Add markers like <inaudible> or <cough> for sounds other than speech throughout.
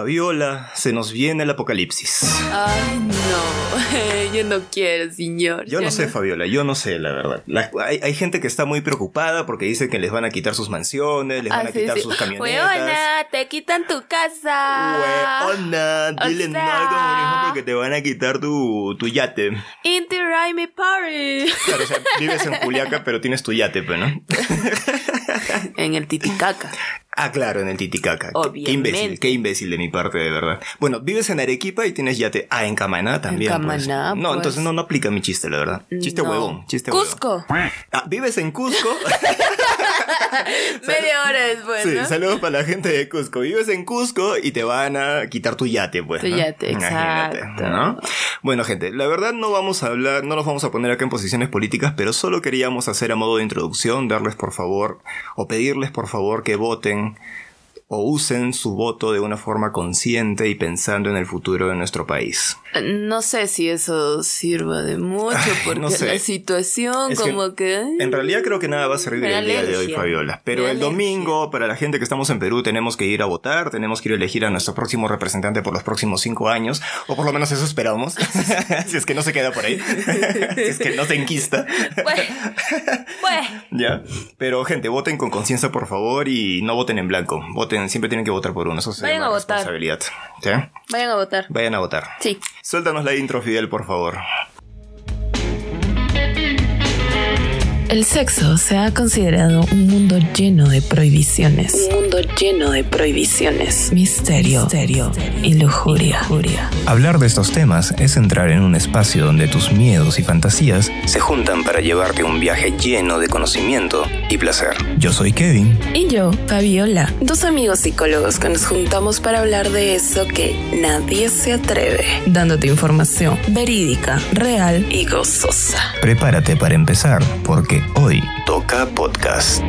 Fabiola, se nos viene el apocalipsis. Ay, no, <laughs> yo no quiero, señor. Yo no sé, Fabiola, yo no sé, la verdad. La- hay, hay gente que está muy preocupada porque dice que les van a quitar sus mansiones, les van Ah, a sí, quitar sí. sus camionetas. Huevona, te quitan tu casa. Huevona, dile O no sea- al comunismo porque te van a quitar tu, tu yate. Inti Raimi Party. Claro, o sea, vives en Juliaca, pero tienes tu yate, pues, ¿no? <laughs> <laughs> En el Titicaca. Ah, claro, en el Titicaca. Qué- Qué Obviamente. imbécil, qué imbécil de mi parte, de verdad. Bueno, vives en Arequipa y tienes yate. Ah, en Camaná también. pues. Camaná, No, pues. entonces no, no aplica mi chiste, la verdad. Chiste No. huevón, chiste huevón. Cusco. Ah, vives en Cusco. <laughs> <laughs> Media hora después, sí, ¿no? saludos para la gente de Cusco. Vives en Cusco y te van a quitar tu yate, pues. Tu ¿no? yate, Imagínate, exacto. ¿no? Bueno, gente, la verdad no vamos a hablar, no nos vamos a poner acá en posiciones políticas, pero solo queríamos hacer a modo de introducción, darles por favor, o pedirles por favor que voten o usen su voto de una forma consciente y pensando en el futuro de nuestro país. No sé si eso sirva de mucho porque no sé. la situación Es como que... En realidad creo que nada va a servir el día de hoy, alergia. Fabiola. Pero Me el domingo, para la gente que estamos en Perú, tenemos que ir a votar, tenemos que ir a elegir a nuestro próximo representante por los próximos cinco años, o por lo menos eso esperamos, <laughs> si es que no se queda por ahí, <laughs> si es que no se enquista. Bueno, bueno. <laughs> ¿Ya? Pero gente, voten con conciencia, por favor, y no voten en blanco. Voten, siempre tienen que votar por uno, eso se Vayan llama a votar. responsabilidad. ¿Sí? Vayan a votar. Vayan a votar. Sí. Suéltanos la intro, Fidel, por favor. El sexo se ha considerado un mundo lleno de prohibiciones. Un mundo lleno de prohibiciones. Misterio, misterio y lujuria. Hablar de estos temas es entrar en un espacio donde tus miedos y fantasías se juntan para llevarte un viaje lleno de conocimiento y placer. Yo soy Kevin. Y yo, Fabiola, dos amigos psicólogos que nos juntamos para hablar de eso que nadie se atreve. Dándote información verídica, real y gozosa. Prepárate para empezar porque hoy toca podcast.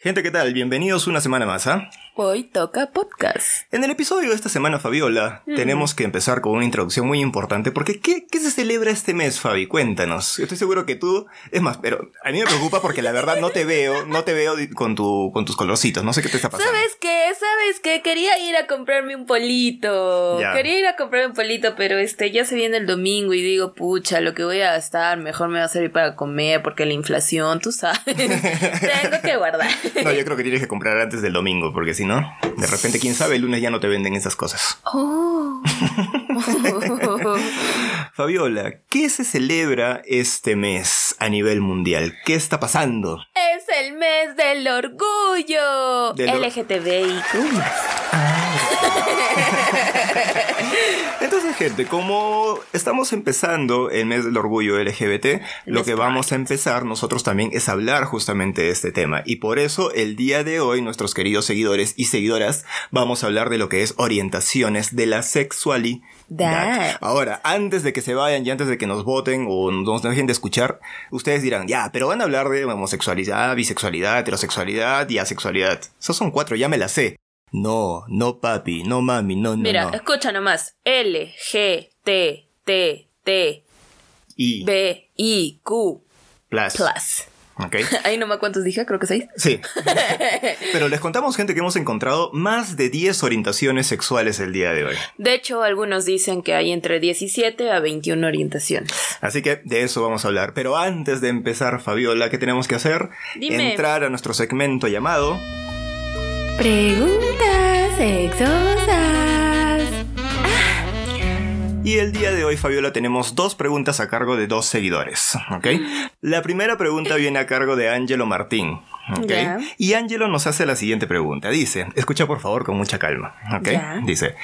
Gente, ¿qué tal? Bienvenidos una semana más, ¿ah? Hoy toca podcast. En el episodio de esta semana, Fabiola, tenemos que empezar con una introducción muy importante, porque ¿qué, qué se celebra este mes, Fabi? Cuéntanos. Estoy seguro que tú, es más, pero a mí me preocupa porque la verdad no te veo, no te veo con, tu, con tus colorcitos, no sé qué te está pasando. ¿Sabes qué? ¿Sabes qué? Quería ir a comprarme un polito. Ya. Quería ir a comprarme un polito, pero este ya se viene el domingo y digo, pucha, lo que voy a gastar mejor me va a servir para comer porque la inflación, tú sabes. <laughs> Tengo que guardar. No, yo creo que tienes que comprar antes del domingo, porque si no, de repente, quién sabe, el lunes ya no te venden esas cosas. Oh. <laughs> Fabiola, ¿qué se celebra este mes a nivel mundial? ¿Qué está pasando? es el mes del orgullo. Del or- LGTBIQ. <laughs> Entonces, gente, como estamos empezando el mes del orgullo LGBT, lo que vamos a empezar nosotros también es hablar justamente de este tema. Y por eso, el día de hoy, nuestros queridos seguidores y seguidoras, vamos a hablar de lo que es orientaciones de la sexualidad. Ahora, antes de que se vayan y antes de que nos voten o nos dejen de escuchar, ustedes dirán, ya, pero van a hablar de homosexualidad, bisexualidad, heterosexualidad y asexualidad. Esos son cuatro, ya me las sé. No, no papi, no mami, no, no, Mira, no. escucha nomás. L, G, T, T, T, Y B, I, Q, plus. plus. Ok. <laughs> Ahí nomás cuántos dije, creo que seis. Sí. <laughs> Pero les contamos, gente, que hemos encontrado más de 10 orientaciones sexuales el día de hoy. De hecho, algunos dicen que hay entre 17 a 21 orientaciones. Así que de eso vamos a hablar. Pero antes de empezar, Fabiola, ¿qué tenemos que hacer? Dime. Entrar a nuestro segmento llamado Preguntas sexosas. Y el día de hoy, Fabiola, tenemos dos preguntas a cargo de dos seguidores, ¿ok? La primera pregunta viene a cargo de Ángelo Martín, ¿ok? Y Ángelo nos hace la siguiente pregunta. Dice, escucha por favor con mucha calma, ¿ok? Dice,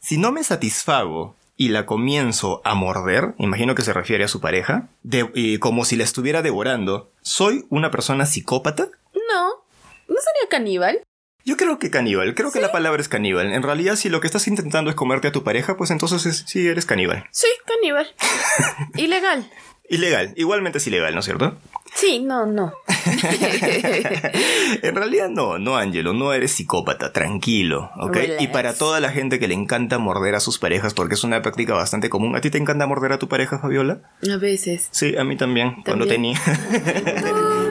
si no me satisfago y la comienzo a morder, imagino que se refiere a su pareja, de- y como si la estuviera devorando, ¿soy una persona psicópata? No, ¿no sería caníbal? Yo creo que caníbal, creo que la palabra es caníbal. En realidad, si lo que estás intentando es comerte a tu pareja, pues entonces es- sí eres caníbal. Sí, caníbal. <laughs> Ilegal. Ilegal, igualmente es ilegal, ¿no es cierto? Sí, no, no. <laughs> En realidad no, no Angelo, no eres psicópata, tranquilo, ¿ok? Relax. Y para toda la gente que le encanta morder a sus parejas, porque es una práctica bastante común, ¿a ti te encanta morder a tu pareja, Fabiola? A veces. Sí, a mí también, cuando También. tenía. <laughs>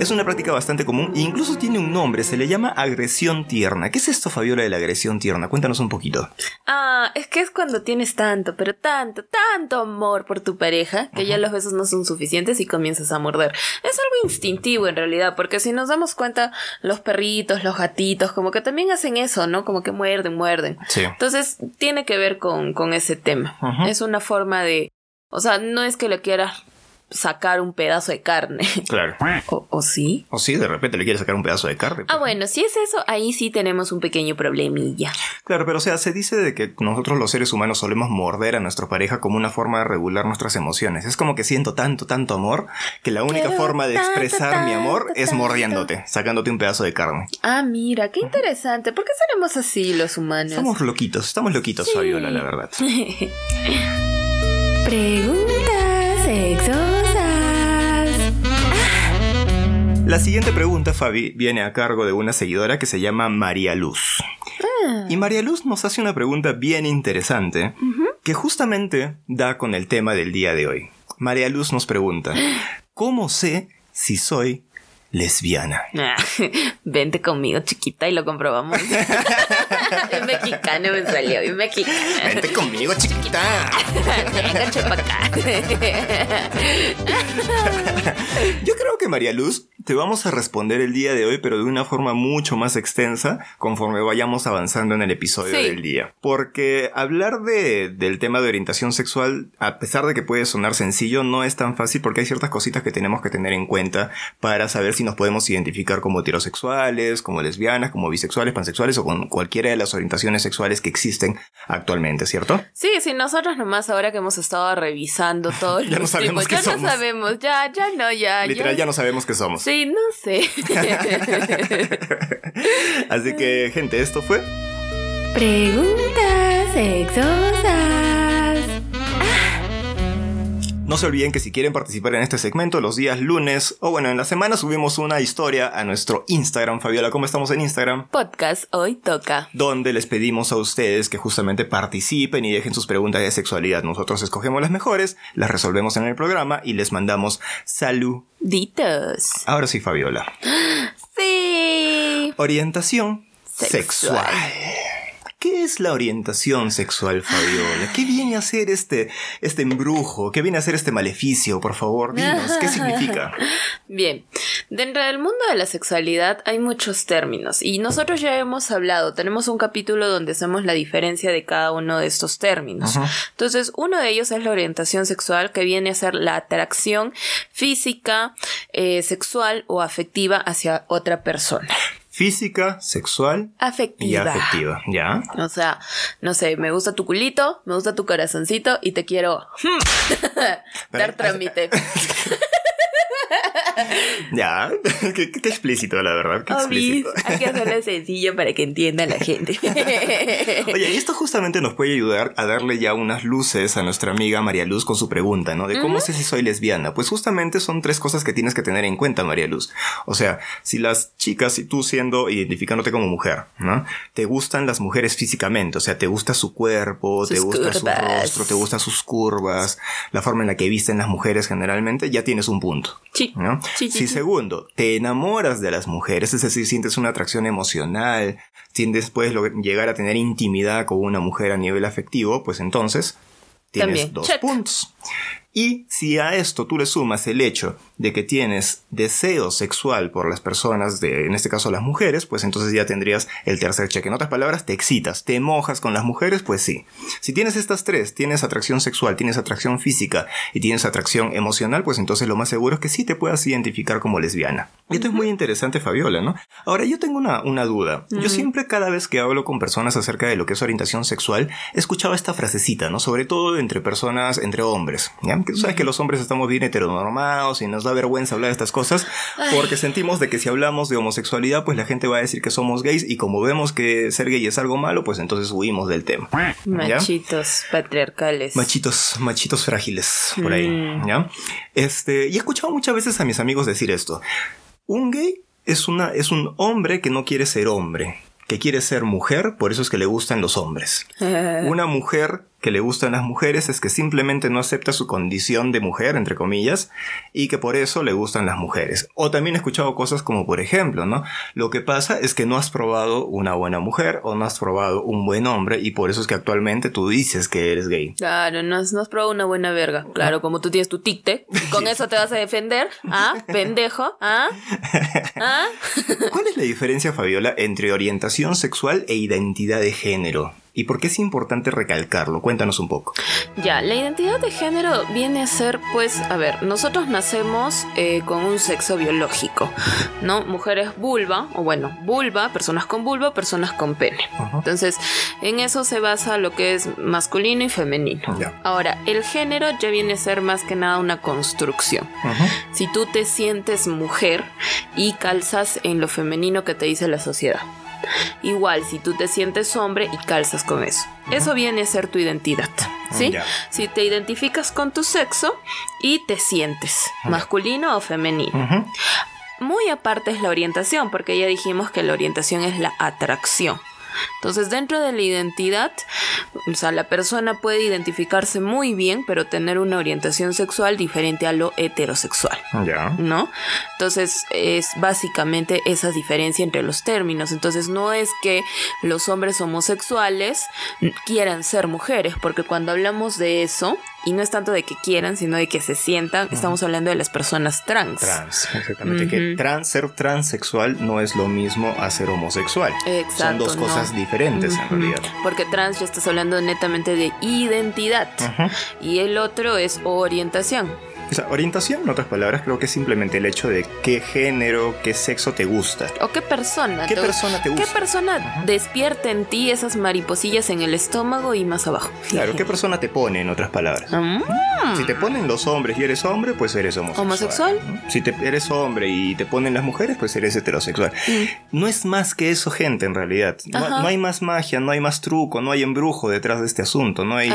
Es una práctica bastante común e incluso tiene un nombre, se le llama agresión tierna. ¿Qué es esto, Fabiola, de la agresión tierna? Cuéntanos un poquito. Ah, es que es cuando tienes tanto, pero tanto, tanto amor por tu pareja que ya los besos no son suficientes y comienzas a morder. Es algo instintivo en realidad, porque si nos damos cuenta, los perritos, los gatitos, como que también hacen eso, ¿no? Como que muerden, muerden. Sí. Entonces, tiene que ver con, con ese tema. Es una forma de... O sea, no es que le quieras sacar un pedazo de carne. <laughs> Claro. ¿O, o sí? O sí, de repente le quiere sacar un pedazo de carne. Ah, bueno, si es eso, ahí sí tenemos un pequeño problemilla. Claro, pero o sea, se dice de que nosotros los seres humanos solemos morder a nuestra pareja como una forma de regular nuestras emociones. Es como que siento tanto, tanto amor que la única Quiero forma de tanto, expresar mi amor tanto, es mordiéndote, sacándote un pedazo de carne. Ah, mira, qué interesante. ¿Por qué seremos así los humanos? Estamos loquitos, estamos loquitos, Sí. Fabiola, la verdad. <laughs> Preguntas La siguiente pregunta, Fabi, viene a cargo de una seguidora que se llama María Luz. Y María Luz nos hace una pregunta bien interesante que justamente da con el tema del día de hoy. María Luz nos pregunta, ¿cómo sé si soy lesbiana? Ah, <laughs> Vente conmigo, chiquita, y lo comprobamos. <laughs> bien mexicano me salió, bien mexicano. Vente conmigo, chiquita. Venga, acá. <laughs> Yo creo que María Luz te vamos a responder el día de hoy, pero de una forma mucho más extensa conforme vayamos avanzando en el episodio Sí. del día. Porque hablar de, del tema de orientación sexual, a pesar de que puede sonar sencillo, no es tan fácil porque hay ciertas cositas que tenemos que tener en cuenta para saber si nos podemos identificar como heterosexuales, como lesbianas, como bisexuales, pansexuales o con cualquiera de las orientaciones sexuales que existen actualmente, ¿cierto? Sí, sí, nosotros nomás ahora que hemos estado revisando <laughs> todo Ya no sabemos qué ya somos. no sabemos, ya, ya no, ya, Literal, ya no sabemos qué somos. Sí, no sé. <laughs> Así que, gente, esto fue Preguntas sexosas. No se olviden que si quieren participar en este segmento los días lunes o bueno, en la semana subimos una historia a nuestro Instagram. Fabiola, ¿cómo estamos en Instagram? Podcast hoy toca. Donde les pedimos a ustedes que justamente participen y dejen sus preguntas de sexualidad. Nosotros escogemos las mejores, las resolvemos en el programa y les mandamos salud. Ditos. Ahora sí, Fabiola. Sí. Orientación Sexual. sexual. ¿Qué es la orientación sexual, Fabiola? ¿Qué viene a ser este, este embrujo? ¿Qué viene a ser este maleficio? Por favor, dinos, ¿qué significa? <laughs> Bien, dentro del mundo de la sexualidad hay muchos términos y nosotros ya hemos hablado, tenemos un capítulo donde hacemos la diferencia de cada uno de estos términos. Entonces, uno de ellos es la orientación sexual que viene a ser la atracción física, eh, sexual o afectiva hacia otra persona. Física, sexual y Afectiva. afectiva, ¿ya? O sea, no sé, me gusta tu culito, me gusta tu corazoncito y te quiero <laughs> dar trámite. <laughs> <laughs> <laughs> Ya, <laughs> qué, qué explícito, la verdad, qué Obis, explícito. hay que hacerlo <laughs> sencillo para que entienda la gente. Oye, y esto justamente nos puede ayudar a darle ya unas luces a nuestra amiga María Luz con su pregunta, ¿no? De cómo sé si soy lesbiana. Pues justamente son tres cosas que tienes que tener en cuenta, María Luz. O sea, si las chicas, si tú siendo, identificándote como mujer, ¿no? Te gustan las mujeres físicamente, o sea, te gusta su cuerpo, te gusta su rostro, te gustan sus curvas, la forma en la que visten las mujeres generalmente, ya tienes un punto. Sí. ¿no? Sí, sí, si segundo, te enamoras de las mujeres, es decir, sientes una atracción emocional, sientes, puedes llegar a tener intimidad con una mujer a nivel afectivo, pues entonces tienes También, dos check. puntos. Y si a esto tú le sumas el hecho de que tienes deseo sexual por las personas, de, en este caso las mujeres, pues entonces ya tendrías el tercer cheque. En otras palabras, te excitas, te mojas con las mujeres, pues sí. Si tienes estas tres, tienes atracción sexual, tienes atracción física y tienes atracción emocional, pues entonces lo más seguro es que sí te puedas identificar como lesbiana. Y esto es muy interesante, Fabiola, ¿no? Ahora, yo tengo una, una duda. Yo siempre cada vez que hablo con personas acerca de lo que es orientación sexual, he escuchado esta frasecita, ¿no? Sobre todo entre personas, entre hombres, ¿ya? Que tú sabes que los hombres estamos bien heteronormados y nos da vergüenza hablar de estas cosas porque sentimos de que si hablamos de homosexualidad, pues la gente va a decir que somos gays y como vemos que ser gay es algo malo, pues entonces huimos del tema. ¿ya? Machitos patriarcales. Machitos, machitos frágiles, por ahí, Mm. ¿ya? Este, y he escuchado muchas veces a mis amigos decir esto. Un gay es una, es un hombre que no quiere ser hombre, que quiere ser mujer, por eso es que le gustan los hombres. <laughs> Una mujer que le gustan las mujeres es que simplemente no acepta su condición de mujer, entre comillas, y que por eso le gustan las mujeres. O también he escuchado cosas como, por ejemplo, ¿no? Lo que pasa es que no has probado una buena mujer o no has probado un buen hombre y por eso es que actualmente tú dices que eres gay. Claro, no has, no has probado una buena verga. Claro, como tú tienes tu tic <laughs> con eso te vas a defender. ¿Ah? Pendejo. ¿Ah? <laughs> ¿Ah? ¿Cuál es la diferencia, Fabiola, entre orientación sexual e identidad de género? ¿Y por qué es importante recalcarlo? Cuéntanos un poco. Ya, la identidad de género viene a ser, pues, a ver, nosotros nacemos eh, con un sexo biológico, ¿no? Mujeres vulva, o bueno, vulva, personas con vulva, personas con pene. Entonces, en eso se basa lo que es masculino y femenino. Ahora, el género ya viene a ser más que nada una construcción. Si tú te sientes mujer y calzas en lo femenino que te dice la sociedad. Igual, si tú te sientes hombre y calzas con eso. Eso viene a ser tu identidad. ¿Sí? Si te identificas con tu sexo y te sientes masculino o femenino. Muy aparte es la orientación, porque ya dijimos que la orientación es la atracción. Entonces, dentro de la identidad, o sea, la persona puede identificarse muy bien, pero tener una orientación sexual diferente a lo heterosexual. Ya. ¿No? Entonces, es básicamente esa diferencia entre los términos. Entonces, no es que los hombres homosexuales quieran ser mujeres, porque cuando hablamos de eso, y no es tanto de que quieran, sino de que se sientan. Estamos hablando de las personas trans. Trans, exactamente. Que trans, ser transexual no es lo mismo a ser homosexual. Exacto. Son dos cosas diferentes en realidad. Porque trans ya estás hablando netamente de identidad. Y el otro es orientación. O sea, orientación, en otras palabras, creo que es simplemente el hecho de qué género, qué sexo te gusta. O qué persona. ¿Qué persona te gusta? ¿Qué persona despierta en ti esas mariposillas en el estómago y más abajo? Claro, ¿qué persona te pone, en otras palabras? Mm. Si te ponen los hombres y eres hombre, pues eres homosexual. ¿Homosexual? Si te, eres hombre y te ponen las mujeres, pues eres heterosexual. Mm. No es más que eso, gente, en realidad. No, hay más magia, no hay más truco, no hay embrujo detrás de este asunto. No hay,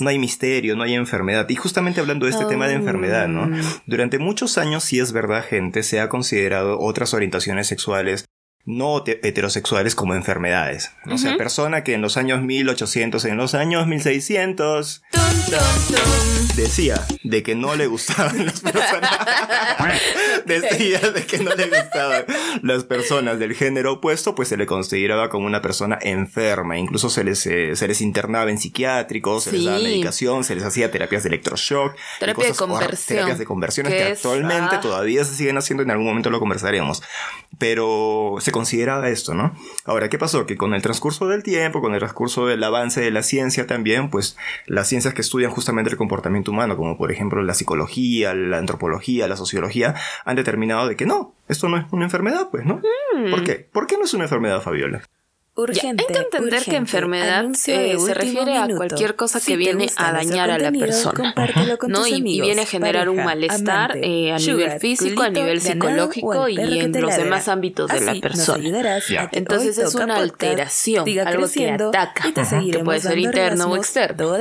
no hay misterio, no hay enfermedad. Y justamente hablando de este tema de enfermedad, Mm. Durante muchos años, si es verdad, gente, se ha considerado otras orientaciones sexuales no heterosexuales como enfermedades. O sea, persona que en los años 1800, en los años 1600, decía de que no le gustaban las personas. <laughs> decía de que no le gustaban las personas del género opuesto, pues se le consideraba como una persona enferma. Incluso se les, eh, se les internaba en psiquiátricos, se les daba medicación, se les hacía terapias de electroshock. Terapia de conversión. Terapias de conversiones que, actualmente ah. todavía se siguen haciendo, en algún momento lo conversaremos. Pero se consideraba esto, ¿no? Ahora, ¿qué pasó? Que con el transcurso del tiempo, con el transcurso del avance de la ciencia también, pues las ciencias que estudian justamente el comportamiento humano, como por ejemplo la psicología, la antropología, la sociología, han determinado de que no, esto no es una enfermedad, pues, ¿no? Mm. ¿Por qué? ¿Por qué no es una enfermedad, Fabiola? Urgente, hay que entender que enfermedad eh, se refiere a cualquier cosa que viene a dañar a la persona. ¿no? Y, viene a generar un malestar eh, a nivel físico, a nivel psicológico y en los demás ámbitos de la persona. Entonces es una alteración, algo que ataca, que puede ser interno o externo.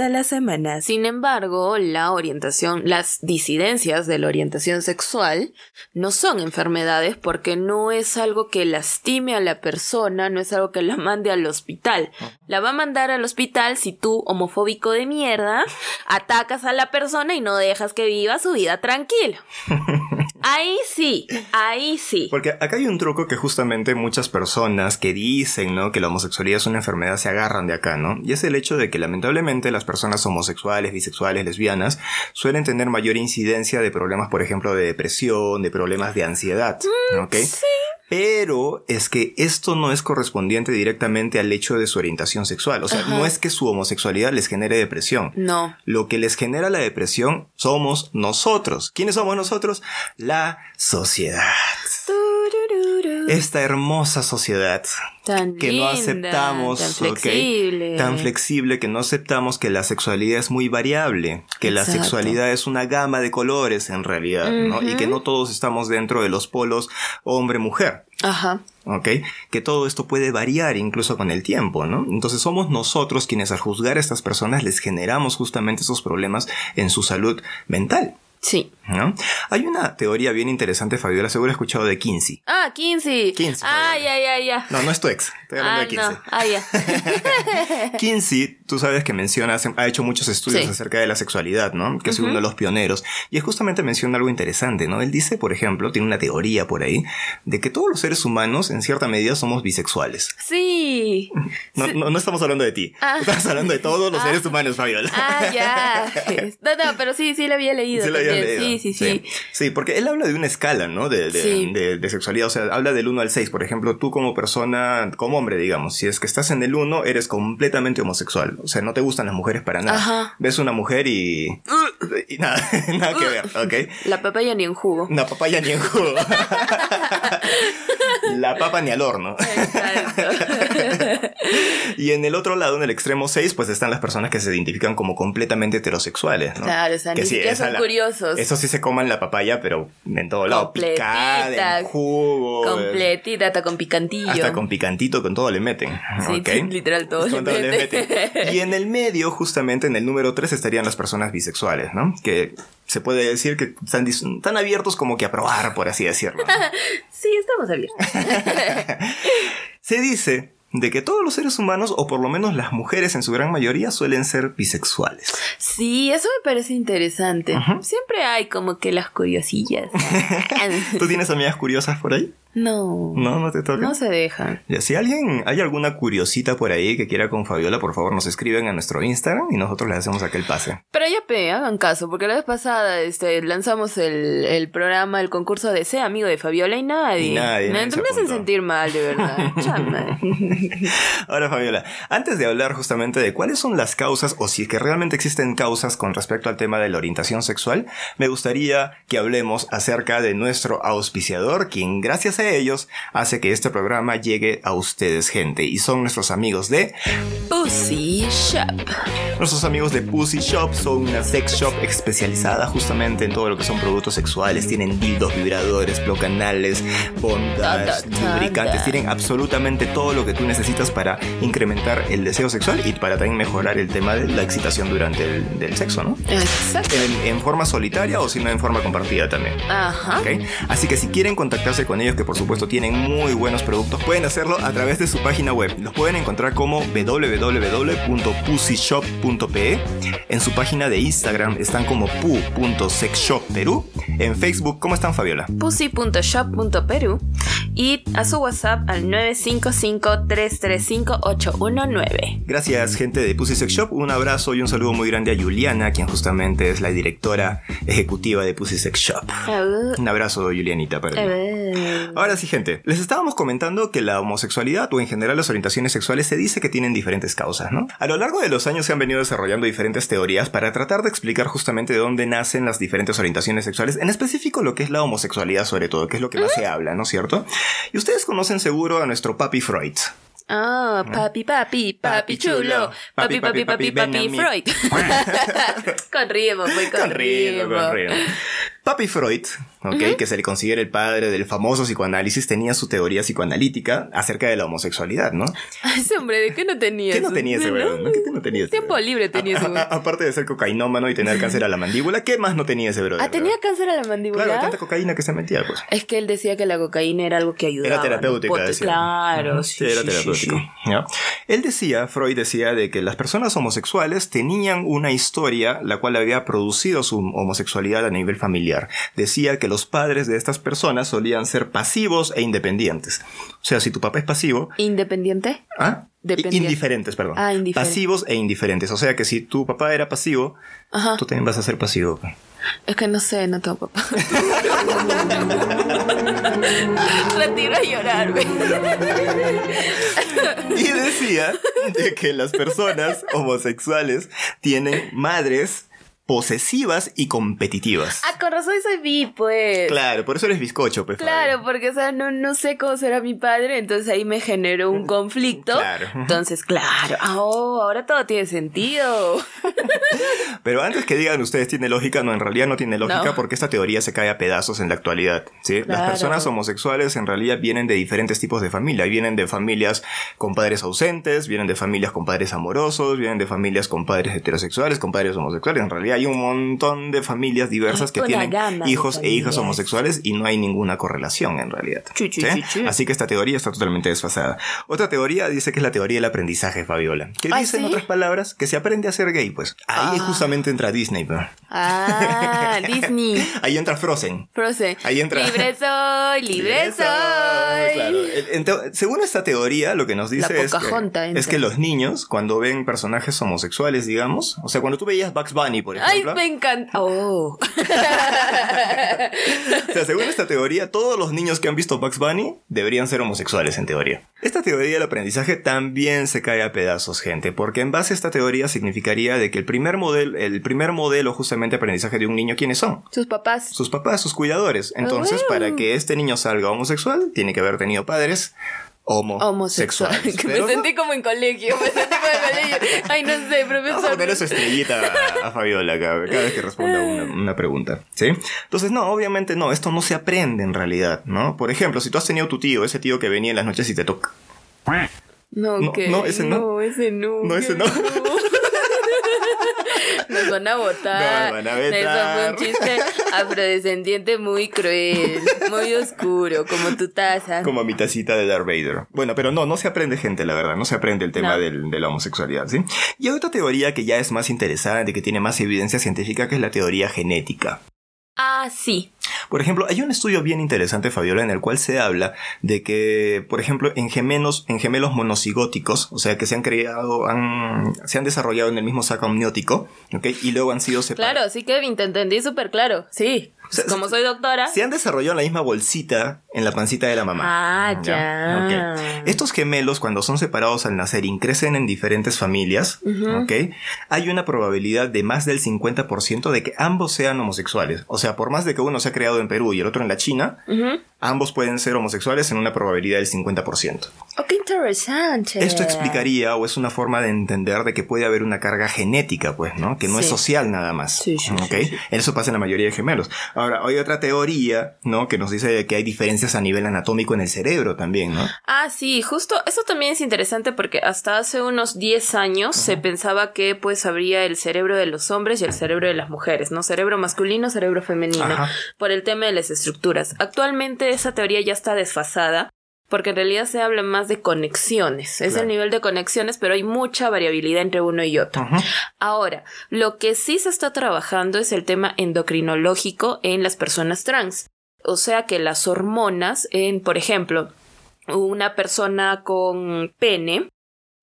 Sin embargo, la orientación, las disidencias de la orientación sexual no son enfermedades porque no es algo que lastime a la persona, no es algo que la mande al hospital. La va a mandar al hospital si tú, homofóbico de mierda, <laughs> atacas a la persona y no dejas que viva su vida tranquila. <laughs> Ahí sí, ahí sí. Porque acá hay un truco que justamente muchas personas que dicen, ¿no? Que la homosexualidad es una enfermedad se agarran de acá, ¿no? Y es el hecho de que lamentablemente las personas homosexuales, bisexuales, lesbianas suelen tener mayor incidencia de problemas, por ejemplo, de depresión, de problemas de ansiedad, mm, ¿ok? Sí. Pero es que esto no es correspondiente directamente al hecho de su orientación sexual. O sea, no es que su homosexualidad les genere depresión. No. Lo que les genera la depresión somos nosotros. ¿Quiénes somos nosotros? La sociedad. Esta hermosa sociedad que no aceptamos, tan flexible. tan flexible que no aceptamos que la sexualidad es muy variable, que la sexualidad es una gama de colores en realidad, ¿no? Y que no todos estamos dentro de los polos hombre-mujer. Ajá. ¿Ok? Que todo esto puede variar incluso con el tiempo, ¿no? Entonces somos nosotros quienes al juzgar a estas personas les generamos justamente esos problemas en su salud mental. Sí. ¿no? Hay una teoría bien interesante, Fabiola, seguro has escuchado de Kinsey. Ah, Kinsey. Kinsey, Ah, ya, ya, ya. No, no es tu ex, estoy hablando Ah, de Kinsey. no. Ah, ya. <laughs> Kinsey, tú sabes que menciona, ha hecho muchos estudios Sí. acerca de la sexualidad, ¿no? Que es uno de los pioneros. Y es justamente menciona algo interesante, ¿no? Él dice, por ejemplo, tiene una teoría por ahí, de que todos los seres humanos, en cierta medida, somos bisexuales. Sí. No, no, no estamos hablando de ti. Ah. Estamos hablando de todos los seres humanos, Fabiola. Ah, ya. <laughs> No, no, pero sí, sí lo había leído. Sí, lo había. Leído. Sí, sí, sí. Sí, porque él habla de una escala, ¿no? De, de, Sí. de- de sexualidad. O sea, habla del 1 al 6. Por ejemplo, tú como persona, como hombre, digamos, si es que estás en el 1, eres completamente homosexual. O sea, no te gustan las mujeres para nada. Ajá. Ves una mujer y. <laughs> y nada, <laughs> nada que ver, ¿ok? La papaya ni en jugo. Una papaya ni en jugo. <laughs> La papa ni al horno. Exacto. Y en el otro lado, en el extremo 6, pues están las personas que se identifican como completamente heterosexuales, ¿no? Claro, o sea, ni Que sí, siquiera esa son la- curiosos. Eso sí se coman la papaya, pero en todo lado. Completita. Picada, en jugo. Completita, hasta con picantillo. Hasta con picantito, con todo le meten. Sí, literal, todo Con le todo le meten. Y en el medio, justamente en el número 3, estarían las personas bisexuales, ¿no? Que se puede decir que están, están abiertos como que a probar, por así decirlo. ¿no? <laughs> Sí, estamos abiertos. <laughs> Se dice de que todos los seres humanos, o por lo menos las mujeres en su gran mayoría, suelen ser bisexuales. Sí, eso me parece interesante. Siempre hay como que las curiosillas. <laughs> ¿Tú tienes amigas curiosas por ahí? No. No, no te toca. No se dejan. Ya, si alguien, hay alguna curiosita por ahí que quiera con Fabiola, por favor nos escriben a nuestro Instagram y nosotros le hacemos aquel pase. Pero ya pe, hagan caso, porque la vez pasada este, lanzamos el, el programa, el concurso de Sea amigo de Fabiola y nadie. Y nadie, nadie se me hacen sentir mal, de verdad. <laughs> Chama. Ahora, Fabiola, antes de hablar justamente de cuáles son las causas o si es que realmente existen causas con respecto al tema de la orientación sexual, me gustaría que hablemos acerca de nuestro auspiciador, quien gracias a ellos hace que este programa llegue a ustedes, gente, y son nuestros amigos de Pussy Shop. Nuestros amigos de Pussy Shop son una sex shop especializada justamente en todo lo que son productos sexuales. Tienen dildos, vibradores, blocanales, ta, lubricantes. Tienen absolutamente todo lo que tú necesitas para incrementar el deseo sexual y para también mejorar el tema de la excitación durante el del sexo, ¿no? Exacto. En, en forma solitaria o si no en forma compartida también. Ajá. ¿ok? Así que si quieren contactarse con ellos, que por supuesto tienen muy buenos productos, pueden hacerlo a través de su página web. Los pueden encontrar como www.pussyshop.pe. En su página de Instagram están como pu.sexshopperú. En Facebook, ¿cómo están, Fabiola? pussy.shop.peru y a su WhatsApp al 955-335-819. Gracias, gente de Pussy Sex Shop. Un abrazo y un saludo muy grande a Juliana, quien justamente es la directora ejecutiva de Pussy Sex Shop. Un abrazo, Julianita, para ti. Ahora sí, gente, les estábamos comentando que la homosexualidad o en general las orientaciones sexuales se dice que tienen diferentes causas, ¿no? A lo largo de los años se han venido desarrollando diferentes teorías para tratar de explicar justamente de dónde nacen las diferentes orientaciones sexuales, en específico lo que es la homosexualidad sobre todo, que es lo que más se habla, ¿no es cierto? Y ustedes conocen seguro a nuestro papi Freud. Ah, papi, papi, papi chulo. Papi, papi, papi, papi, mí. Freud. <laughs> <laughs> con ritmo, con, Con ritmo, ritmo. con ritmo. Papi Freud, que se le considera el padre del famoso psicoanálisis, tenía su teoría psicoanalítica acerca de la homosexualidad, ¿no? <laughs> Ese hombre, ¿de qué no tenía ¿Qué no tenía ese weón? ¿no? ¿Qué no tenía ese Tiempo libre tenía ese. Aparte de ser cocainómano y tener cáncer a la mandíbula, ¿qué más no tenía ese brother? Ah, tenía cáncer a la mandíbula. Claro, tanta cocaína que se metía, pues. Es que él decía que la cocaína era algo que ayudaba. Era terapéutica, ¿no? decía. Claro, sí, sí, era terapéutico. Él decía, Freud decía, de que las personas homosexuales tenían una historia la cual había producido su homosexualidad a nivel familiar. Decía que los padres de estas personas solían ser pasivos e independientes. O sea, si tu papá es pasivo. ¿Independiente? ¿Ah? Indiferentes, perdón. Ah, indiferente. Pasivos e indiferentes. O sea que si tu papá era pasivo, Ajá. tú también vas a ser pasivo. Es que no sé, no tengo papá. <laughs> Retiro a llorar, güey. <laughs> Y decía de que las personas homosexuales tienen madres posesivas y competitivas. Ah, con razón soy bi, pues. Claro, por eso eres bizcocho, pues. Claro, Fabio. porque, o sea, no, no sé cómo será mi padre, entonces ahí me generó un conflicto. Claro. Entonces, claro, ah, oh, ahora todo tiene sentido. <laughs> Pero antes que digan ustedes tiene lógica, no, en realidad no tiene lógica No. porque esta teoría se cae a pedazos en la actualidad. ¿sí? Las personas homosexuales en realidad vienen de diferentes tipos de familia. Vienen de familias con padres ausentes, vienen de familias con padres amorosos, vienen de familias con padres heterosexuales, con padres homosexuales. En realidad hay un montón de familias diversas que tienen hijos e hijas homosexuales y no hay ninguna correlación en realidad. Así que esta teoría está totalmente desfasada. Otra teoría dice que es la teoría del aprendizaje, Fabiola. Que ¿Ah, dice, en otras palabras, que se aprende a ser gay, pues. Ahí Ah. justamente entra Disney, pues. Ah, <laughs> Disney. Ahí entra Frozen. Frozen. Ahí entra. Libre <laughs> soy, libre soy. Claro. En teo- según esta teoría, lo que nos dice es que, es que los niños, cuando ven personajes homosexuales, digamos, o sea, cuando tú veías Bugs Bunny, por Ay, ejemplo, me encanta. Oh. <laughs> o sea, según esta teoría, todos los niños que han visto Bugs Bunny deberían ser homosexuales, en teoría. Esta teoría del aprendizaje también se cae a pedazos, gente, porque en base a esta teoría significaría de que el primer modelo, el primer modelo justamente de aprendizaje de un niño, ¿quiénes son? Sus papás. sus papás, sus cuidadores. Entonces, Ah, bueno. para que este niño salga homosexual, tiene que haber tenido padres Homosexual. homosexuales. <laughs> Que me sentí como en colegio. Me sentí como en colegio. Ay, no sé, Vamos a profesor. ponerle su estrellita a, a Fabiola cada, cada vez que responda una, una pregunta, ¿sí? Entonces, no, obviamente no, esto no se aprende en realidad, ¿no? Por ejemplo, si tú has tenido tu tío, ese tío que venía en las noches y te toca. No, No, que- no, ese no. No, ese no. No, ese no. Nos van a votar. Nos van a Eso fue vetar. un chiste afrodescendiente muy cruel, muy oscuro, como tu taza. Como mi tacita de Darth Vader. Bueno, pero no, no se aprende gente, la verdad. No se aprende el tema No. del- de la homosexualidad, ¿sí? Y hay otra teoría que ya es más interesante, que tiene más evidencia científica, que es la teoría genética. Ah, sí. Por ejemplo, hay un estudio bien interesante, Fabiola, en el cual se habla de que, por ejemplo, en gemelos, en gemelos monocigóticos, o sea, que se han creado, han, se han desarrollado en el mismo saco amniótico, ¿ok? Y luego han sido separados. Claro, sí, Kevin, te entendí súper claro. Sí. Sea, Como soy doctora. Se han desarrollado en la misma bolsita en la pancita de la mamá. Ah, ya. Estos gemelos, cuando son separados al nacer y crecen en diferentes familias. Hay una probabilidad de más del 50% de que ambos sean homosexuales. O sea, por más de que uno sea creado en Perú y el otro en la China, Ujú. Ambos pueden ser homosexuales en una probabilidad del 50%. Oh, qué interesante. Esto explicaría o es una forma de entender de que puede haber una carga genética, pues, ¿no? Que no es social nada más. Sí, sí, ¿ok? sí, sí. Eso pasa en la mayoría de gemelos. Ahora, hay otra teoría, ¿no? Que nos dice que hay diferencias a nivel anatómico en el cerebro también, ¿no? Ah, sí, justo eso también es interesante porque hasta hace unos 10 años se pensaba que pues habría el cerebro de los hombres y el cerebro de las mujeres, ¿no? Cerebro masculino, cerebro femenino, Ajá. por el tema de las estructuras. Actualmente esa teoría ya está desfasada porque en realidad se habla más de conexiones, es Claro. el nivel de conexiones, pero hay mucha variabilidad entre uno y otro. Ahora, lo que sí se está trabajando es el tema endocrinológico en las personas trans. O sea que las hormonas, en, por ejemplo, una persona con pene,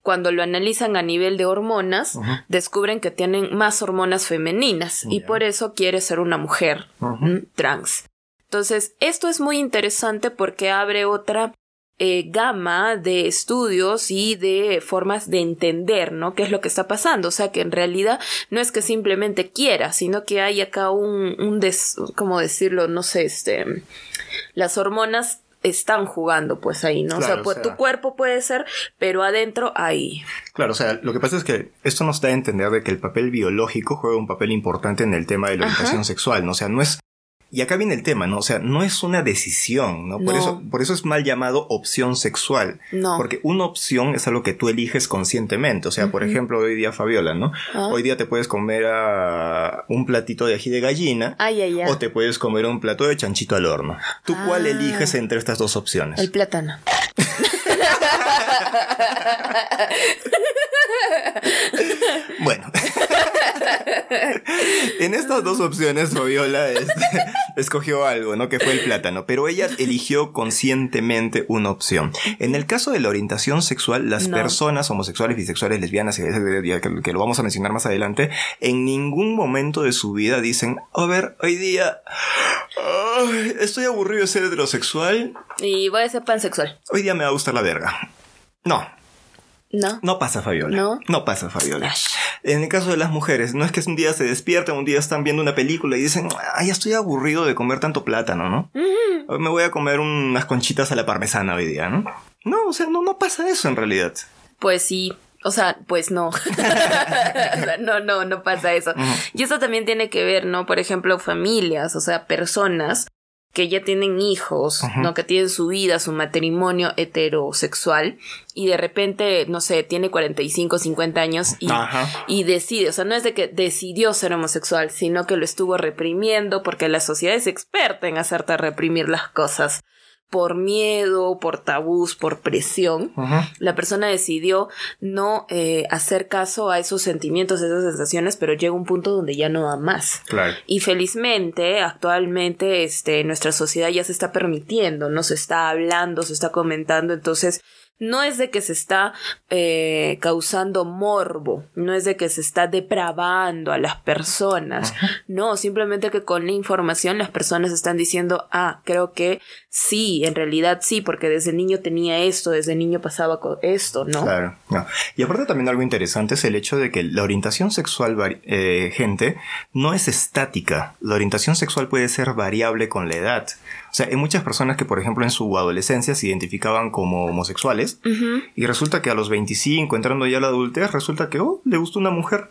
cuando lo analizan a nivel de hormonas, descubren que tienen más hormonas femeninas y por eso quiere ser una mujer trans. Entonces, esto es muy interesante porque abre otra eh, gama de estudios y de formas de entender, ¿no? ¿Qué es lo que está pasando? O sea, que en realidad no es que simplemente quiera, sino que hay acá un, un des, ¿cómo decirlo? No sé, este, las hormonas están jugando pues ahí, ¿no? o sea, pues, o sea- tu cuerpo puede ser, pero adentro hay. Claro, o sea, lo que pasa es que esto nos da a entender de que el papel biológico juega un papel importante en el tema de la Ajá. orientación sexual, ¿no? O sea, no es... Y acá viene el tema, ¿no? O sea, no es una decisión, ¿no? Por, No. Eso, por eso es mal llamado opción sexual. No. Porque una opción es algo que tú eliges conscientemente. O sea, por ejemplo, hoy día, Fabiola, ¿no? Ah. Hoy día te puedes comer a un platito de ají de gallina Ay, ay, ay. o te puedes comer un plato de chanchito al horno. ¿Tú cuál Ah. eliges entre estas dos opciones? El plátano. <laughs> Bueno. <laughs> <laughs> en estas dos opciones, Fabiola este, <laughs> escogió algo, ¿no? Que fue el plátano. Pero ella <laughs> eligió conscientemente una opción. En el caso de la orientación sexual, las No. personas homosexuales, bisexuales, lesbianas, y que, que lo vamos a mencionar más adelante, en ningún momento de su vida dicen, a ver, hoy día estoy aburrido de ser heterosexual, Y voy a ser pansexual. hoy día me va a gustar la verga. No, ¿No? no pasa, Fabiola. ¿No? No pasa, Fabiola. En el caso de las mujeres, no es que un día se despiertan, un día están viendo una película y dicen, ay, ya estoy aburrido de comer tanto plátano, ¿no? Me voy a comer unas conchitas a la parmesana hoy día, ¿no? No, o sea, no, no pasa eso en realidad. Pues sí. O sea, pues no. <laughs> No, no, no pasa eso. Y eso también tiene que ver, ¿no? Por ejemplo, familias, o sea, personas que ya tienen hijos, ¿no? Que tienen su vida, su matrimonio heterosexual y de repente, no sé, tiene 45, 50 años y, y decide, o sea, no es de que decidió ser homosexual, sino que lo estuvo reprimiendo porque la sociedad es experta en hacerte reprimir las cosas por miedo, por tabús, por presión, la persona decidió no eh, hacer caso a esos sentimientos, a esas sensaciones, pero llega un punto donde ya no da más. Y felizmente, actualmente, este, nuestra sociedad ya se está permitiendo, no se está hablando, se está comentando, entonces no es de que se está eh, causando morbo, no es de que se está depravando a las personas, no, simplemente que con la información las personas están diciendo, ah, creo que sí, en realidad sí, porque desde niño tenía esto, desde niño pasaba con esto, ¿no? Claro, Y aparte también algo interesante es el hecho de que la orientación sexual, eh, gente, no es estática, la orientación sexual puede ser variable con la edad. O sea, hay muchas personas que, por ejemplo, en su adolescencia se identificaban como homosexuales y resulta que a los 25, entrando ya a la adultez, resulta que, oh, le gustó una mujer.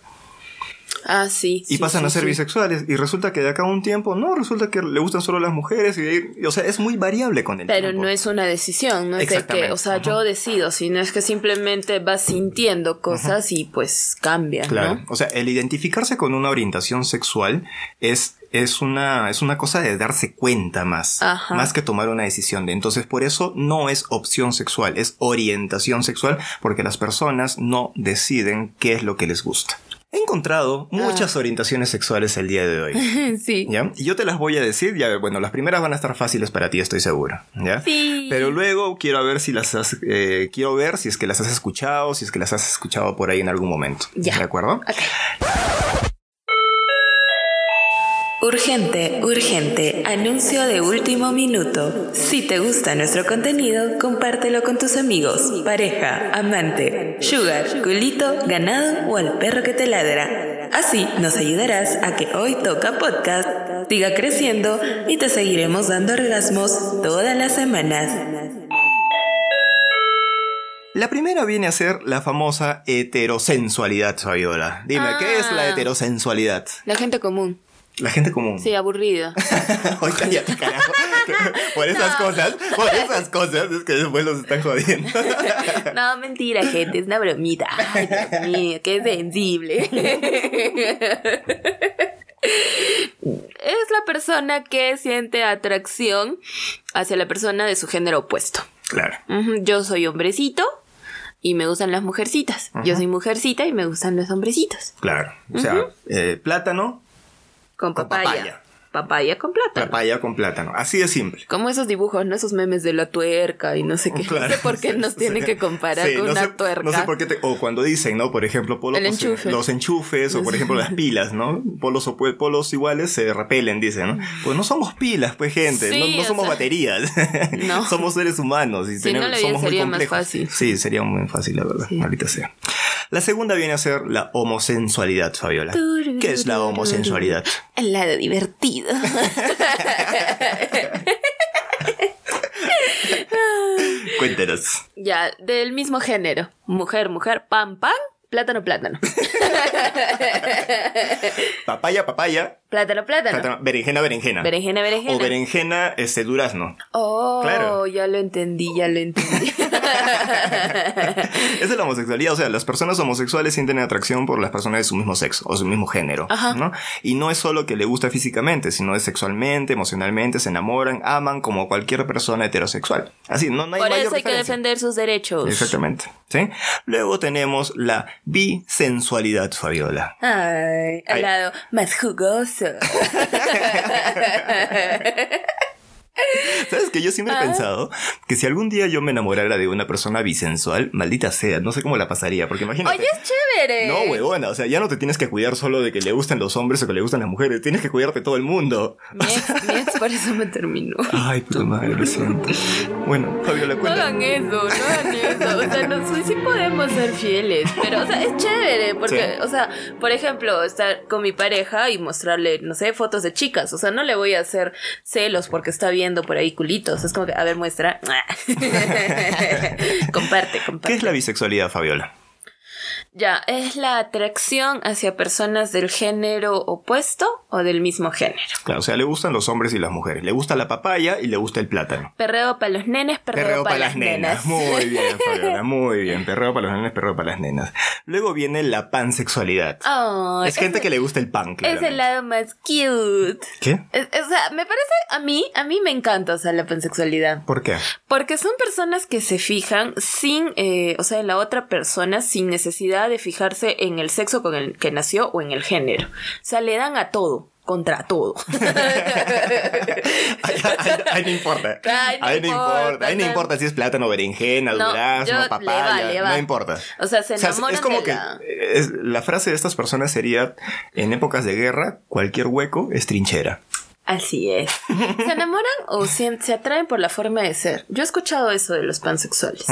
Ah, sí. Y pasan a ser bisexuales. Y resulta que de acá a un tiempo, no, resulta que le gustan solo las mujeres. Y, o sea, es muy variable con el Pero no es una decisión, no es de que, o sea, yo decido, sino es que simplemente vas sintiendo cosas y pues cambian. Claro. O sea, el identificarse con una orientación sexual es es una, es una cosa de darse cuenta más, más que tomar una decisión de. Entonces, por eso no es opción sexual, es orientación sexual, porque las personas no deciden qué es lo que les gusta. He encontrado muchas ah. orientaciones sexuales el día de hoy. <laughs> sí. ¿Ya? Y yo te las voy a decir, ya, bueno, las primeras van a estar fáciles para ti, estoy seguro. ¿Ya? Sí. Pero luego quiero ver si las has, eh, quiero ver si es que las has escuchado, si es que las has escuchado por ahí en algún momento. Ya. ¿De acuerdo? Urgente, urgente, anuncio de último minuto. Si te gusta nuestro contenido, compártelo con tus amigos, pareja, amante, sugar, culito, ganado o al perro que te ladra. Así nos ayudarás a que Hoy Toca Podcast siga creciendo y te seguiremos dando orgasmos todas las semanas. La primera viene a ser la famosa heterosensualidad, Fabiola. Dime, ¿qué es la ah. heterosensualidad? La gente común. La gente común. Sí, aburrida. <laughs> Oye, cállate, carajo. <laughs> Por esas cosas, por esas cosas es que después los están jodiendo. <laughs> no, mentira, gente, es una bromita. Ay, Dios mío, qué sensible. es la persona que siente atracción hacia la persona de su género opuesto. Claro. Yo soy hombrecito y me gustan las mujercitas. Yo soy mujercita y me gustan los hombrecitos. Claro. O sea, eh, plátano con papaya. papaya. con plátano. Papaya con plátano. Así de simple. Como esos dibujos, ¿no? Esos memes de la tuerca y no sé qué. <laughs> no sé por qué nos tienen que comparar con una tuerca. No sé por qué o cuando dicen, ¿no? Por ejemplo, polos, los enchufes o por ejemplo las pilas, ¿no? Polos, polos iguales se repelen, dicen, ¿no? Pues no somos pilas, pues gente. no, somos baterías. No. <laughs> somos seres humanos. Y si no, somos sería muy más fácil. Sí, sería muy fácil, la verdad. Ahorita sea. La segunda viene a ser la homosensualidad, Fabiola. ¿Qué es la homosensualidad? El lado divertido. <laughs> Cuéntanos. Ya, del mismo género. Mujer, mujer, pam, pam, plátano, plátano. <laughs> papaya, papaya. Plátano, plátano. Berenjena, berenjena. Berenjena, berenjena. O berenjena, este, durazno. Oh, claro. ya lo entendí, ya lo entendí. <laughs> es la homosexualidad. O sea, las personas homosexuales sienten atracción por las personas de su mismo sexo o su mismo género. ¿no? Y no es solo que le gusta físicamente, sino es sexualmente, emocionalmente, se enamoran, aman como cualquier persona heterosexual. Así, no, hay Por eso hay que defender sus derechos. Exactamente. ¿sí? Luego tenemos la bisensualidad, Fabiola. Ay, al lado más jugoso. <laughs> <laughs> <laughs> ¿Sabes que Yo siempre he ah. pensado que si algún día yo me enamorara de una persona bisensual, maldita sea, no sé cómo la pasaría, porque imagínate. Oye, es chévere. No, huevona, o sea, ya no te tienes que cuidar solo de que le gustan los hombres o que le gustan las mujeres, tienes que cuidarte todo el mundo. Mi ex, por eso me terminó. Ay, puta madre, lo siento. Bueno, Fabiola, cuenta. No hagan eso, no hagan eso. O sea, no, sí podemos ser fieles, pero, o sea, es chévere, porque, o sea, por ejemplo, estar con mi pareja y mostrarle, no sé, fotos de chicas, o sea, no le voy a hacer celos porque está bien por ahí culitos. Es como que, a ver, muestra. comparte, <laughs> comparte. ¿Qué es la bisexualidad, Fabiola? Ya, es la atracción hacia personas del género opuesto o del mismo género. Claro, o sea, le gustan los hombres y las mujeres. Le gusta la papaya y le gusta el plátano. Perreo para los nenes, perreo, para, las nenas. <laughs> Muy bien, <laughs> Fabiola, muy bien. Perreo para los nenes, perreo para las nenas. Luego viene la pansexualidad. Oh, es gente que le gusta el pan, Es claramente. el lado más cute. ¿Qué? Es- O sea, me parece, a mí, a mí me encanta, o sea, la pansexualidad. ¿Por qué? Porque son personas que se fijan sin, eh, o sea, en la otra persona sin necesidad de fijarse en el sexo con el que nació o en el género. O sea, le dan a todo, contra todo. <laughs> Ahí, no importa. Ahí no importa. Ahí no importa si es plátano, berenjena, No, durazno, papaya. No importa. O sea, se enamoran es como de que la- es- la frase de estas personas sería en épocas de guerra, cualquier hueco es trinchera. Así es. ¿Se enamoran o se, se atraen por la forma de ser? Yo he escuchado eso de los pansexuales.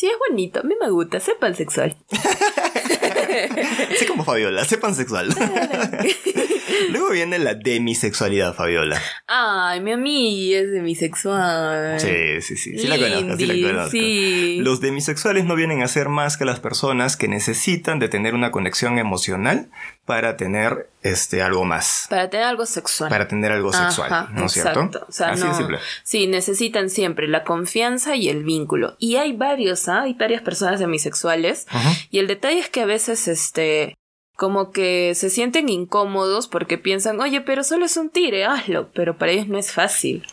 Sí, es bonito. A mí me gusta ser pansexual. <laughs> Sé como Fabiola, sé pansexual. <laughs> Luego viene la demisexualidad, Fabiola. Ay, mi amiga es demisexual. Sí, sí, sí. Sí la conozco, sí la conozco. sí. Los demisexuales no vienen a ser más que las personas que necesitan de tener una conexión emocional para tener este algo más. Para tener algo sexual. Para tener algo sexual, Ajá, ¿no es cierto? O sea, Así no- de simple. Sí, necesitan siempre la confianza y el vínculo. Y hay varios, ¿ah? Hay varias personas demisexuales. Y el detalle es que a veces, este, como que se sienten incómodos porque piensan, oye, pero solo es un tire, hazlo. Pero para ellos no es fácil.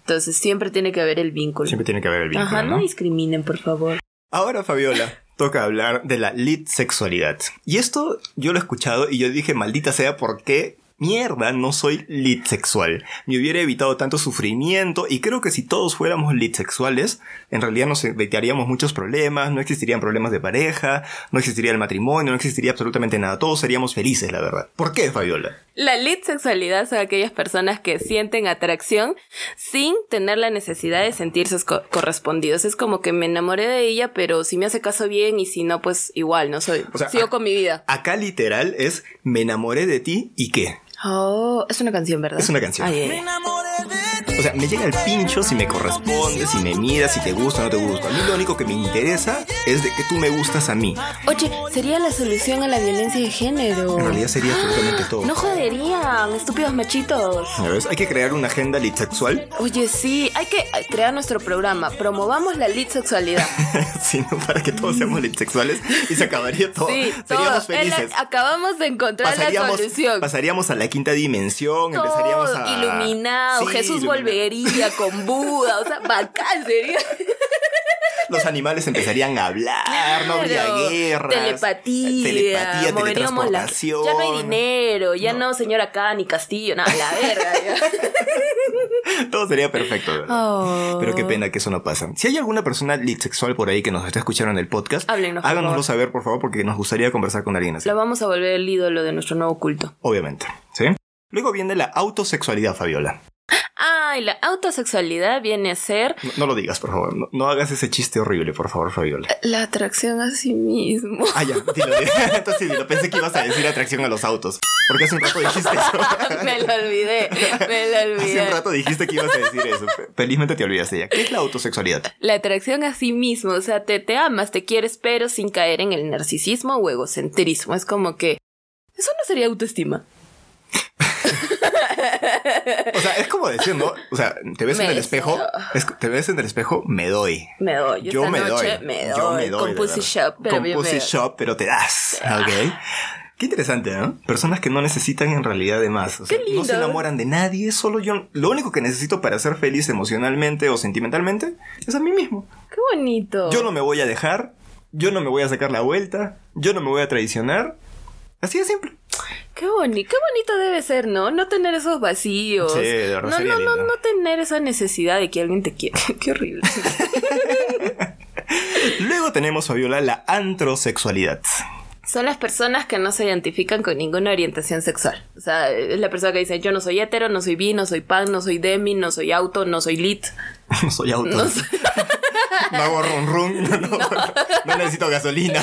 Entonces siempre tiene que haber el vínculo. Siempre tiene que haber el vínculo, Ajá, no ¿no? discriminen, por favor. Ahora, Fabiola, toca hablar de la lit sexualidad. Y esto yo lo he escuchado y yo dije, maldita sea, ¿por qué? Mierda, no soy lit sexual. Me hubiera evitado tanto sufrimiento y creo que si todos fuéramos lit sexuales, en realidad nos evitaríamos muchos problemas, no existirían problemas de pareja, no existiría el matrimonio, no existiría absolutamente nada. Todos seríamos felices, la verdad. ¿Por qué, Fabiola? La lit sexualidad son aquellas personas que sienten atracción sin tener la necesidad de sentirse co- correspondidos. Es como que me enamoré de ella, pero si me hace caso bien y si no, pues igual, no soy. O sea, sigo con mi vida. Acá literal es me enamoré de ti y qué. Oh, es una canción, ¿verdad? Es una canción. Ay, ay. O sea, me llega el pincho si me corresponde, si me miras, si te gusta o no te gusta. A mí lo único que me interesa es de que tú me gustas a mí. Oye, sería la solución a la violencia de género. En realidad sería absolutamente todo. No joderían, estúpidos machitos. ¿Ya ves? Hay que crear una agenda lit sexual, Oye, sí, hay que crear nuestro programa. Promovamos la lit sexualidad. sino <laughs> para que todos seamos lit sexuales y se acabaría todo. Sí, Seríamos todo. En la- felices. acabamos de encontrar la Pasaríamos, solución. pasaríamos a la quinta dimensión, empezaríamos Todo a. iluminado, Sí, Jesús iluminado. Volvería con Buda, o sea, bacán sería. Los animales empezarían a hablar, no habría guerras. Telepatía, Telepatía, moveríamos la- teletransportación. Ya no hay dinero, ya no, señora acá ni castillo, nada, la verga. <laughs> Todo sería perfecto. ¿verdad? Oh. Pero qué pena que eso no pasa. Si hay alguna persona lit sexual por ahí que nos está escuchando en el podcast, Háblenos, háganoslo saber, por favor, porque nos gustaría conversar con alguien así. Lo vamos a volver el ídolo de nuestro nuevo culto. Obviamente. ¿Sí? Luego viene la autosexualidad, Fabiola. Ah, y la autosexualidad viene a ser No, no lo digas, por favor. No, no hagas ese chiste horrible, por favor, Fabiola. la atracción a sí mismo. Ah, ya, dilo. dilo. <laughs> <laughs> Entonces sí, lo pensé que ibas a decir atracción a los autos. Porque hace un rato dijiste eso. <laughs> me lo olvidé, me lo Hace un olvidé. rato dijiste que ibas a decir eso. Felizmente te olvidaste ya. ¿Qué es la autosexualidad? La atracción a sí mismo, o sea, te, te amas, te quieres, pero sin caer en el narcisismo o egocentrismo. Es como que... Eso no sería autoestima. O sea, es como decir, ¿no? O sea, te ves en el espejo, es- te ves en el espejo, me doy. Me doy. Yo, esta me noche doy. me doy. Yo me doy. Con Pussy. Shop, pero Con Pussy Shop, pero te das. Ok. Qué interesante, ¿no? Personas que no necesitan en realidad de más. O sea, Qué no se lindo. enamoran de nadie, solo yo. Lo único que necesito para ser feliz emocionalmente o sentimentalmente es a mí mismo. Qué bonito. Yo no me voy a dejar, yo no me voy a sacar la vuelta, yo no me voy a traicionar. Así de simple. Qué bonito, qué bonito debe ser, ¿no? No tener esos vacíos. Sí, de No, no, no, no tener esa necesidad de que alguien te quiera. <laughs> qué horrible. <laughs> Luego tenemos, Fabiola, la antrosexualidad. Son las personas que no se identifican con ninguna orientación sexual. O sea, es la persona que dice, yo no soy hetero, no soy bi, no soy pan, no soy demi, no soy auto, no soy lit. <laughs> No soy auto. No hago run run. No, no, no necesito gasolina.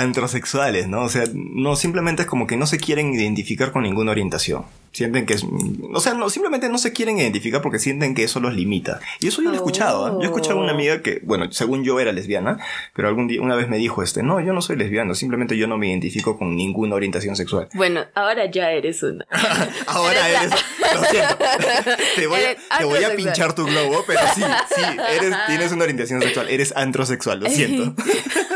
antrosexuales, ¿no? O sea, no simplemente es como que no se quieren identificar con ninguna orientación. Sienten que es. O sea, no, simplemente no se quieren identificar porque sienten que eso los limita. Y eso yo lo he escuchado. ¿eh? Yo he escuchado a una amiga que, bueno, según yo era lesbiana, pero algún día, una vez me dijo este, no, yo no soy lesbiana, simplemente yo no me identifico con ninguna orientación sexual. Bueno, ahora ya eres una. <laughs> ahora eres. Lo siento. <laughs> te voy, a, te voy a pinchar tu globo, pero sí, sí, eres, tienes una orientación sexual, eres antrosexual, lo siento. <laughs>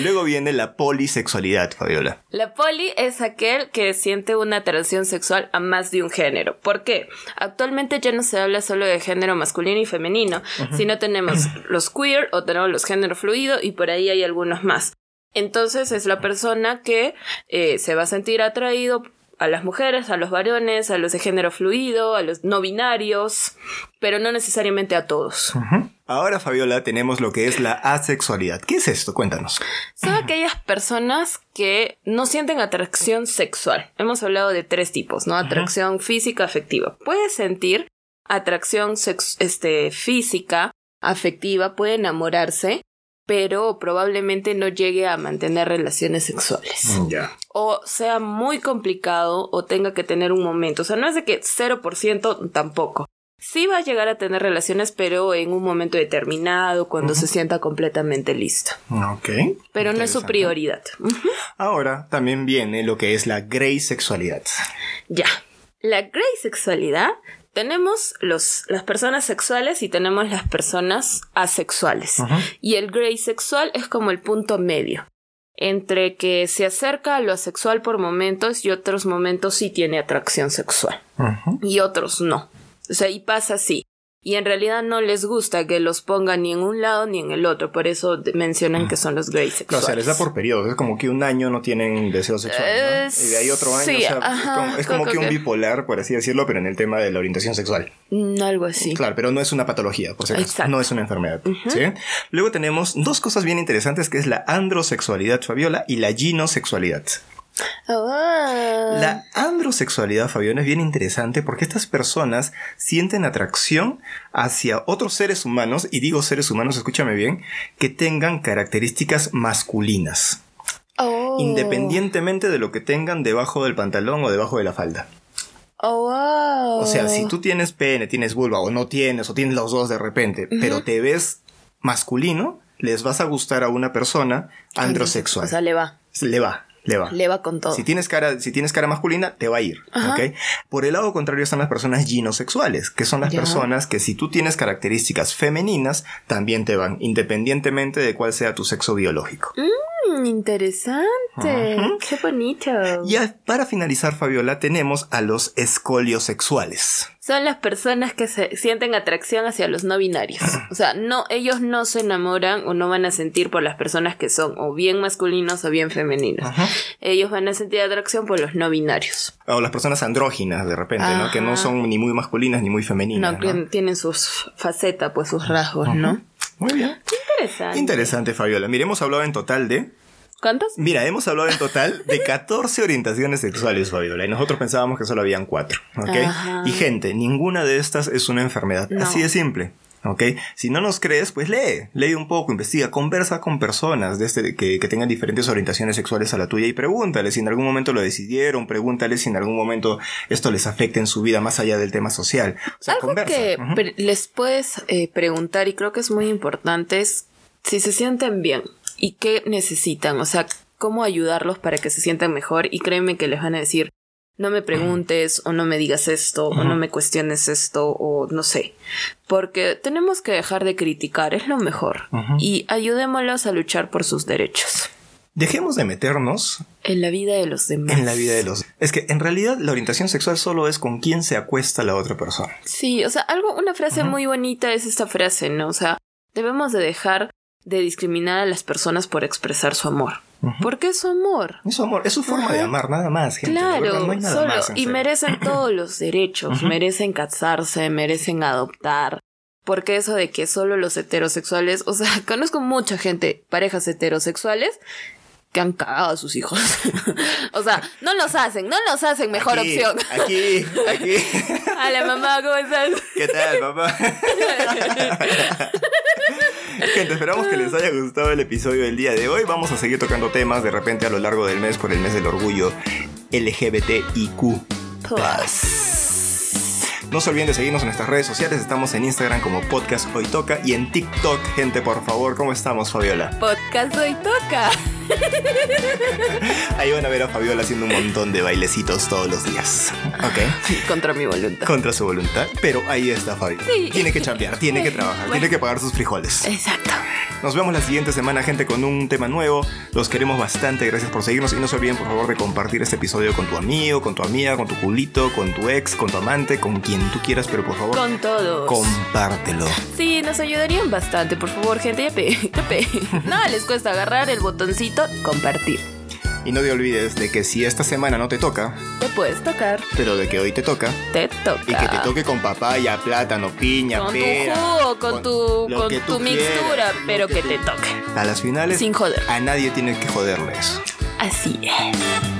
Luego viene la polisexualidad, Fabiola. La poli es aquel que siente una atracción sexual a más de un género. ¿Por qué? Actualmente ya no se habla solo de género masculino y femenino, sino tenemos <laughs> los queer o tenemos los género fluido y por ahí hay algunos más. Entonces es la persona que eh, se va a sentir atraído a las mujeres, a los varones, a los de género fluido, a los no binarios, pero no necesariamente a todos. Ahora, Fabiola, tenemos lo que es la asexualidad. ¿Qué es esto? Cuéntanos. Son aquellas personas que no sienten atracción sexual. Hemos hablado de tres tipos, ¿no? Atracción física, afectiva. Puedes sentir atracción este, física, afectiva, puede enamorarse, pero probablemente no llegue a mantener relaciones sexuales. Mm, ya. O sea muy complicado o tenga que tener un momento. O sea, no es de que 0% tampoco. Sí va a llegar a tener relaciones, pero en un momento determinado, cuando se sienta completamente listo. Ok. Pero no es su prioridad. Ahora también viene lo que es la grey sexualidad. Ya. La grey sexualidad tenemos los, las personas sexuales y tenemos las personas asexuales. Y el gray sexual es como el punto medio. Entre que se acerca a lo asexual por momentos y otros momentos sí tiene atracción sexual. Y otros no. O sea, y pasa así y en realidad no les gusta que los pongan ni en un lado ni en el otro, por eso mencionan que son los gays sexuales. o sea, les da por periodos, es como que un año no tienen deseo sexual, ¿no? y de ahí otro año, o sea, es como, que un bipolar, por así decirlo, pero en el tema de la orientación sexual. Mm, algo así. Claro, pero no es una patología, por si acaso, no es una enfermedad, ¿sí? Luego tenemos dos cosas bien interesantes que es la androsexualidad, Fabiola, y la ginosexualidad. Oh. La androsexualidad, Fabián, es bien interesante porque estas personas sienten atracción hacia otros seres humanos, y digo seres humanos, escúchame bien, que tengan características masculinas. Oh. Independientemente de lo que tengan debajo del pantalón o debajo de la falda. Oh, o sea, si tú tienes pene, tienes vulva, o no tienes, o tienes los dos de repente, pero te ves masculino, les vas a gustar a una persona androsexual. O sea, le va. Le va. Le va. Le va con todo. Si tienes cara, si tienes cara masculina, te va a ir. Por el lado contrario están las personas ginosexuales, que son las personas que si tú tienes características femeninas, también te van, independientemente de cuál sea tu sexo biológico. Mm, interesante. Qué bonito. Y para finalizar, Fabiola, tenemos a los escoliosexuales son las personas que se sienten atracción hacia los no binarios. O sea, no, ellos no se enamoran o no van a sentir por las personas que son o bien masculinos o bien femeninos. Ellos van a sentir atracción por los no binarios. O las personas andróginas, de repente, ¿no? Que no son ni muy masculinas ni muy femeninas. No, que tienen sus facetas, pues sus rasgos, ¿no? Muy bien. Interesante. Interesante, Fabiola. Mire, hemos hablado en total de ¿Cuántos? Mira, hemos hablado en total de 14 orientaciones sexuales, Fabiola, y nosotros pensábamos que solo habían 4, ¿ok? Y gente, ninguna de estas es una enfermedad, así de simple. ¿Ok? Si no nos crees, pues lee, lee un poco, investiga, conversa con personas de este, que, tengan diferentes orientaciones sexuales a la tuya y pregúntale si en algún momento lo decidieron, pregúntale si en algún momento esto les afecta en su vida más allá del tema social. O sea, Algo que les puedes eh, preguntar y creo que es muy importante es si se sienten bien y qué necesitan, o sea, cómo ayudarlos para que se sientan mejor y créeme que les van a decir, no me preguntes o no me digas esto o no me cuestiones esto o no sé. Porque tenemos que dejar de criticar, es lo mejor. Y ayudémoslos a luchar por sus derechos. Dejemos de meternos en la vida de los demás. En la vida de los. Es que en realidad la orientación sexual solo es con quién se acuesta la otra persona. Sí, o sea, algo, una frase muy bonita es esta frase, ¿no? O sea, debemos de dejar de discriminar a las personas por expresar su amor. Porque es su amor. Es su amor, es su forma de amar, nada más. Gente. Claro, solo, y merecen <clears throat> todos los derechos, merecen casarse, merecen adoptar. Porque eso de que solo los heterosexuales, o sea, <laughs> conozco mucha gente, parejas heterosexuales, que han cagado a sus hijos. <laughs> o sea, no los hacen, no los hacen mejor opción. Aquí, aquí. <laughs> Hola mamá, ¿cómo estás? ¿Qué tal, papá? <laughs> Gente, esperamos que les haya gustado el episodio del día de hoy. Vamos a seguir tocando temas de repente a lo largo del mes por el mes del orgullo LGBTIQ. No se olviden de seguirnos en nuestras redes sociales. Estamos en Instagram como Podcast Hoy Toca y en TikTok, gente, por favor. ¿Cómo estamos, Fabiola? Podcast Hoy Toca. <laughs> Ahí van a ver a Fabiola haciendo un montón de bailecitos todos los días. ¿Ok? Contra mi voluntad. Contra su voluntad. Pero ahí está Fabiola. Sí. Tiene que chambear, tiene que trabajar, Bueno. tiene que pagar sus frijoles. Exacto. Nos vemos la siguiente semana, gente, con un tema nuevo. Los queremos bastante. Gracias por seguirnos. Y no se olviden, por favor, de compartir este episodio con tu amigo, con tu amiga, con tu culito, con tu ex, con tu amante, con quien tú quieras. Pero por favor, Con todos. compártelo. Sí, nos ayudarían bastante, por favor, gente. Ya pe, ya pe. <laughs> Nada les cuesta agarrar el botoncito, compartir. Y no te olvides de que si esta semana no te toca, Te puedes tocar, pero de que hoy te toca, te toca. y que te toque con papaya, plátano, piña, Con tu pera, jugo, con tu, con tu mixtura, quieras, lo pero que, tú- te toque. A las finales, Sin joder. a nadie tiene que joderle eso. Así es.